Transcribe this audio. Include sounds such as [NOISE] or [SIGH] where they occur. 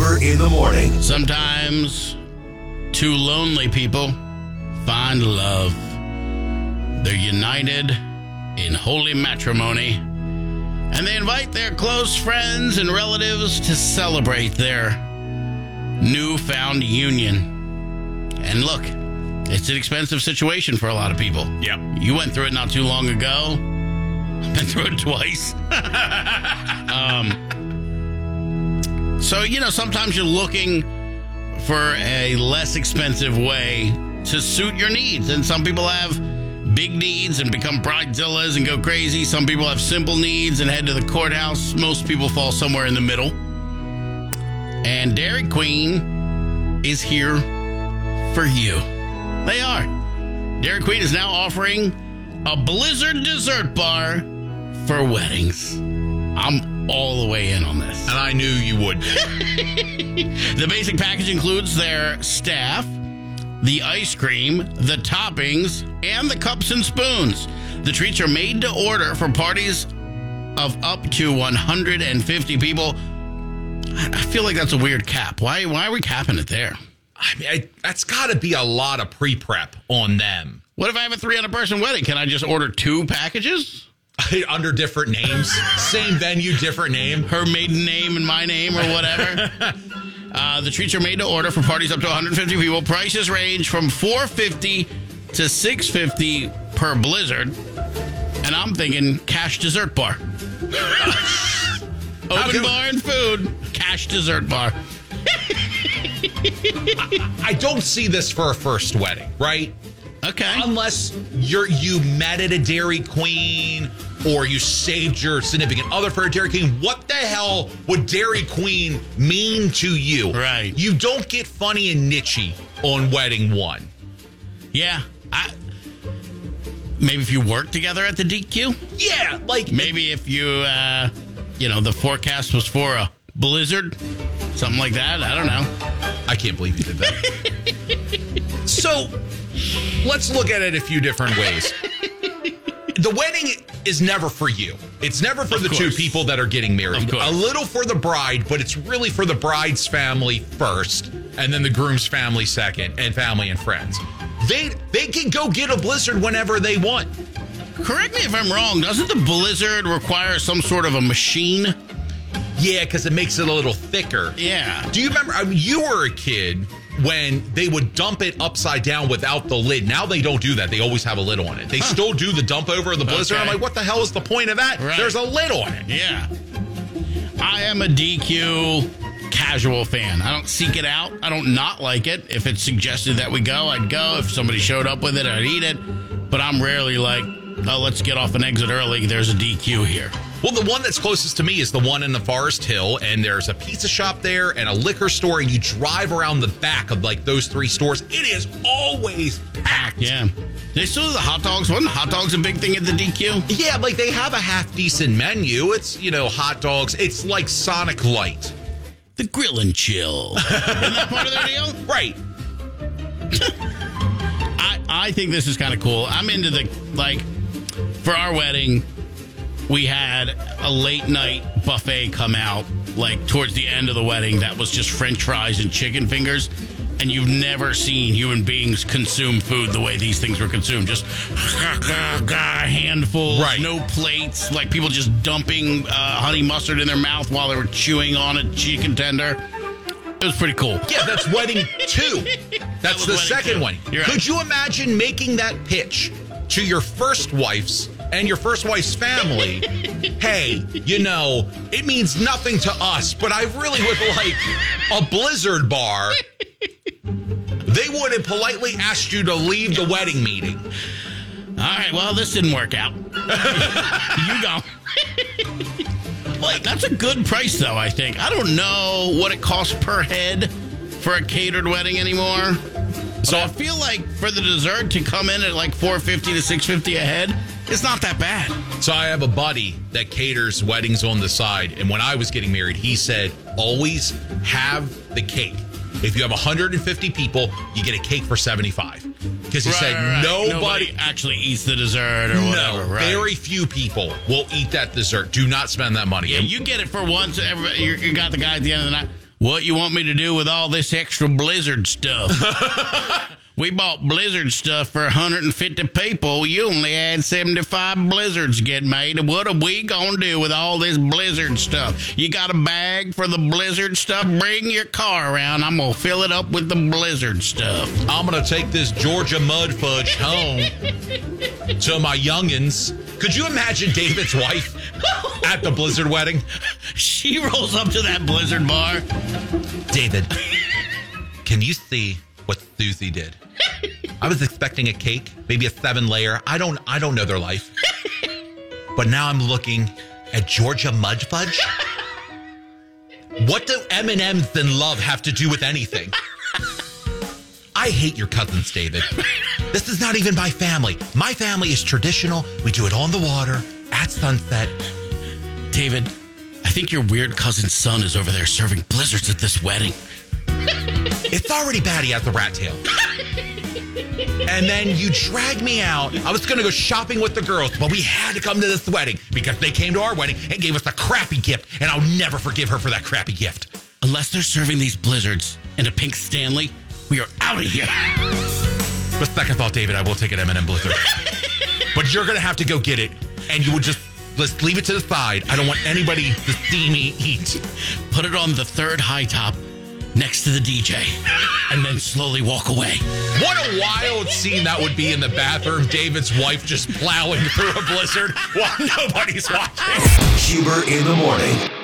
Huber in the morning. Sometimes two lonely people find love. They're united in holy matrimony, and they invite their close friends and relatives to celebrate their newfound union. And look, it's an expensive situation for a lot of people. Yep. You went through it not too long ago. I've been through it twice. [LAUGHS] um, so, you know, sometimes you're looking for a less expensive way to suit your needs. And some people have big needs and become bridezillas and go crazy. Some people have simple needs and head to the courthouse. Most people fall somewhere in the middle. And Dairy Queen is here for you. They are. Dairy Queen is now offering a Blizzard dessert bar for weddings. I'm all the way in on this. And I knew you would. [LAUGHS] The basic package includes their staff, the ice cream, the toppings, and the cups and spoons. The treats are made to order for parties of up to 150 people. I I feel like that's a weird cap. Why why are we capping it there? I mean, I, that's got to be a lot of pre prep on them. What if I have a 300 person wedding? Can I just order two packages? [LAUGHS] Under different names, same venue, different name. Her maiden name and my name or whatever. [LAUGHS] uh, the treats are made to order for parties up to 150 people. Prices range from 450 to 650 per blizzard. And I'm thinking cash dessert bar. [LAUGHS] Open bar and food, cash dessert bar. I don't see this for a first wedding, right? Okay. Unless you're you met at a Dairy Queen or you saved your significant other for a Dairy Queen. What the hell would Dairy Queen mean to you? Right. You don't get funny and nichey on wedding one. Yeah. I, maybe if you work together at the DQ. Yeah, like Maybe if you, uh, you know, the forecast was for a blizzard, something like that. I don't know. I can't believe you did that. [LAUGHS] so let's look at it a few different ways. [LAUGHS] The wedding is never for you. It's never for Of the two people that are getting married. A little for the bride, but it's really for the bride's family first, and then the groom's family second, and family and friends. They they can go get a blizzard whenever they want. Correct me if I'm wrong. Doesn't the blizzard require some sort of a machine? Yeah, because it makes it a little thicker. Yeah. Do you remember? I mean, you were a kid when they would dump it upside down without the lid. Now they don't do that. They always have a lid on it. They still do the dump over the blizzard. Okay. I'm like, what the hell is the point of that? Right. There's a lid on it. Yeah. I am a DQ casual fan. I don't seek it out. I don't not like it. If it's suggested that we go, I'd go. If somebody showed up with it, I'd eat it. But I'm rarely like, oh, let's get off an exit early. There's a DQ here. Well, the one that's closest to me is the one in the Forest Hill, and there's a pizza shop there and a liquor store, and you drive around the back of like those three stores. It is always packed. Yeah. They still do the hot dogs. Wasn't hot dogs a big thing at the DQ? Yeah, like they have a half decent menu. It's, you know, hot dogs. It's like Sonic Light. The grill and chill. [LAUGHS] Isn't that part of their deal? Right. [LAUGHS] I, I think this is kind of cool. I'm into the like for our wedding, we had a late night buffet come out like towards the end of the wedding that was just french fries and chicken fingers. And you've never seen human beings consume food the way these things were consumed. Just [LAUGHS] handfuls, Right. no plates, like people just dumping uh, honey mustard in their mouth while they were chewing on a chicken tender. It was pretty cool. Yeah, that's wedding two. [LAUGHS] That's was the second two. one. You're Could right. you imagine making that pitch to your first wife's and your first wife's family? [LAUGHS] hey, you know, it means nothing to us, but I really would like a blizzard bar. They would have politely asked you to leave the wedding meeting. All right, well, this didn't work out. [LAUGHS] you go. like, that's a good price, though, I think. I don't know what it costs per head for a catered wedding anymore. So I feel like for the dessert to come in at like 450 to 650 a head, it's not that bad. So I have a buddy that caters weddings on the side, and when I was getting married, he said, always have the cake. If you have 150 people, you get a cake for 75. Because he said Right, right, right. nobody, actually eats the dessert or whatever. no, right. very few people will eat that dessert. Do not spend that money. Yeah, you get it for once. You got the guy at the end of the night. What you want me to do with all this extra Blizzard stuff? [LAUGHS] we bought Blizzard stuff for 150 people. You only had 75 Blizzards get made. What are we going to do with all this Blizzard stuff? You got a bag for the Blizzard stuff? Bring your car around. I'm going to fill it up with the Blizzard stuff. I'm gonna take this Georgia mud fudge home [LAUGHS] to my youngins. Could you imagine David's wife at the Blizzard wedding? She rolls up to that Blizzard bar. David, can you see what Susie did? I was expecting a cake, maybe a seven layer. I don't I don't know their life. But now I'm looking at Georgia mud fudge. What do M&Ms and love have to do with anything? I hate your cousins, David. This is not even my family. My family is traditional. We do it on the water at sunset. David, I think your weird cousin's son is over there serving blizzards at this wedding. [LAUGHS] It's already bad he has the rat tail. And then you drag me out. I was going to go shopping with the girls, but we had to come to this wedding because they came to our wedding and gave us a crappy gift. And I'll never forgive her for that crappy gift. Unless they're serving these blizzards in a pink Stanley, we are out of here. But second thought, David, I will take an M&M Blizzard. but you're going to have to go get it. And you would just, let's leave it to the side. I don't want anybody to see me eat. Put it on the third high top next to the DJ and then slowly walk away. What a wild scene that would be in the bathroom. David's wife just plowing through a blizzard while [LAUGHS] nobody's watching. Huber in the morning.